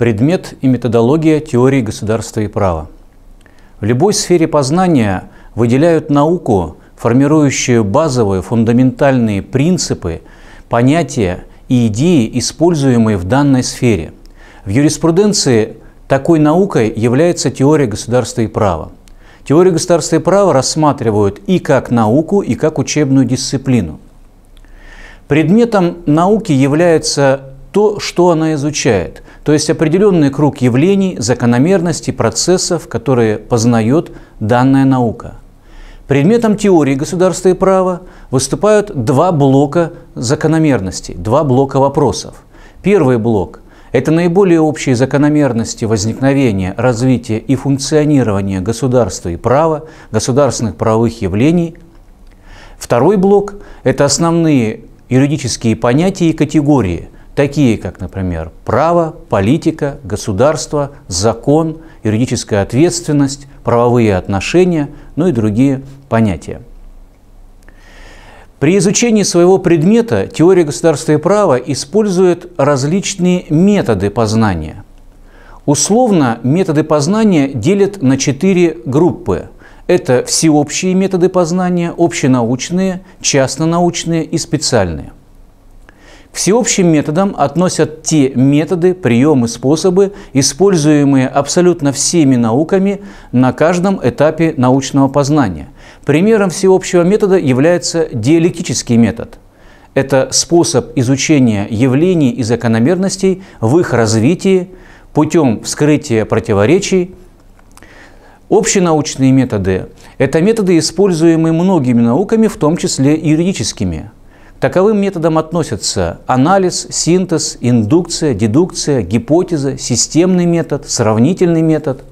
Предмет и методология теории государства и права. В любой сфере познания выделяют науку, формирующую базовые фундаментальные принципы, понятия и идеи, используемые в данной сфере. В юриспруденции такой наукой является теория государства и права. Теорию государства и права рассматривают и как науку, и как учебную дисциплину. Предметом науки является то, что она изучает, то есть определенный круг явлений, закономерностей, процессов, которые познает данная наука. Предметом теории государства и права выступают два блока закономерностей, два блока вопросов. Первый блок – это наиболее общие закономерности возникновения, развития и функционирования государства и права, государственных правовых явлений. Второй блок – это основные юридические понятия и категории – такие как, например, право, политика, государство, закон, юридическая ответственность, правовые отношения, ну и другие понятия. При изучении своего предмета теория государства и права использует различные методы познания. Условно методы познания делят на четыре группы. Это всеобщие методы познания, общенаучные, частнонаучные и специальные. Всеобщим методам относят те методы, приемы, способы, используемые абсолютно всеми науками на каждом этапе научного познания. Примером всеобщего метода является диалектический метод. Это способ изучения явлений и закономерностей в их развитии путем вскрытия противоречий. Общенаучные методы – это методы, используемые многими науками, в том числе юридическими – таковым методам относятся анализ, синтез, индукция, дедукция, гипотеза, системный метод, сравнительный метод.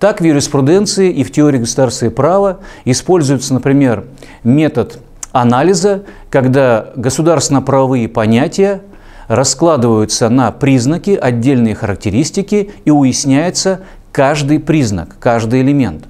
Так в юриспруденции и в теории государства и права используется, например, метод анализа, когда государственно-правовые понятия раскладываются на признаки, отдельные характеристики и уясняется каждый признак, каждый элемент.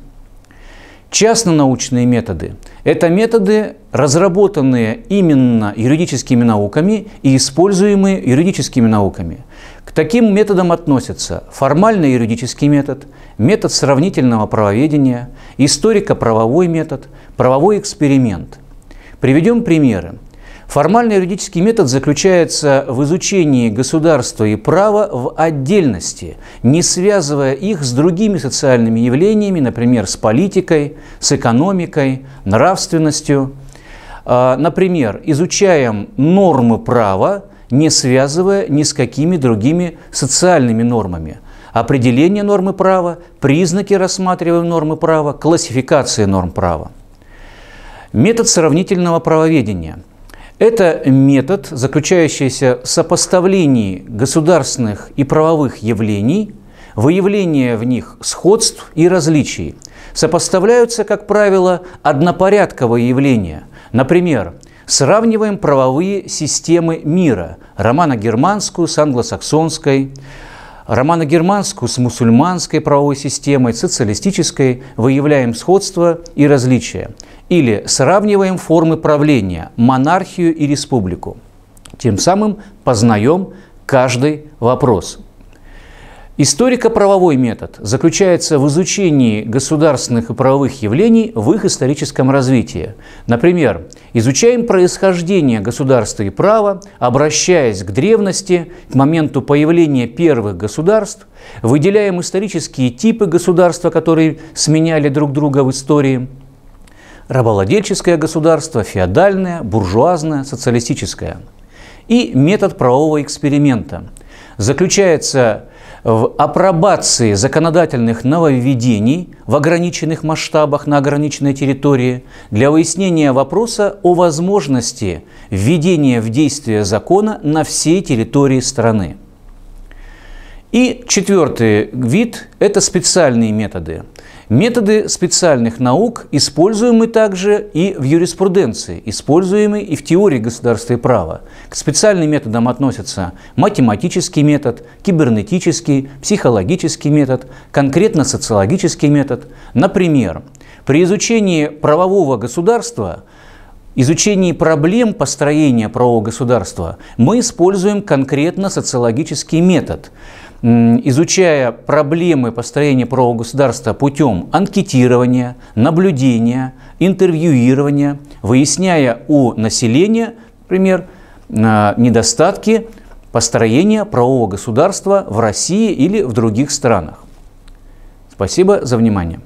Частно-научные методы – это методы, разработанные именно юридическими науками и используемые юридическими науками. К таким методам относятся формальный юридический метод, метод сравнительного правоведения, историко-правовой метод, правовой эксперимент. Приведем примеры. Формальный юридический метод заключается в изучении государства и права в отдельности, не связывая их с другими социальными явлениями, например, с политикой, с экономикой, нравственностью. А, например, изучаем нормы права, не связывая ни с какими другими социальными нормами. Определение нормы права, признаки рассматриваем нормы права, классификация норм права. Метод сравнительного правоведения – это метод, заключающийся в сопоставлении государственных и правовых явлений, выявление в них сходств и различий. Сопоставляются, как правило, однопорядковые явления. Например, сравниваем правовые системы мира – романо-германскую с англосаксонской, романо-германскую с мусульманской правовой системой, социалистической, выявляем сходства и различия. Или сравниваем формы правления – монархию и республику. Тем самым познаем каждый вопрос – Историко-правовой метод заключается в изучении государственных и правовых явлений в их историческом развитии. Например, изучаем происхождение государства и права, обращаясь к древности, к моменту появления первых государств, выделяем исторические типы государства, которые сменяли друг друга в истории, рабовладельческое государство, феодальное, буржуазное, социалистическое. И метод правового эксперимента заключается в апробации законодательных нововведений в ограниченных масштабах на ограниченной территории для выяснения вопроса о возможности введения в действие закона на всей территории страны. И четвертый вид – это специальные методы. Методы специальных наук используемы также и в юриспруденции, используемы и в теории государства и права. К специальным методам относятся математический метод, кибернетический, психологический метод, конкретно социологический метод. Например, при изучении правового государства изучении проблем построения правового государства мы используем конкретно социологический метод. Изучая проблемы построения правового государства путем анкетирования, наблюдения, интервьюирования, выясняя у населения, например, недостатки построения правового государства в России или в других странах. Спасибо за внимание.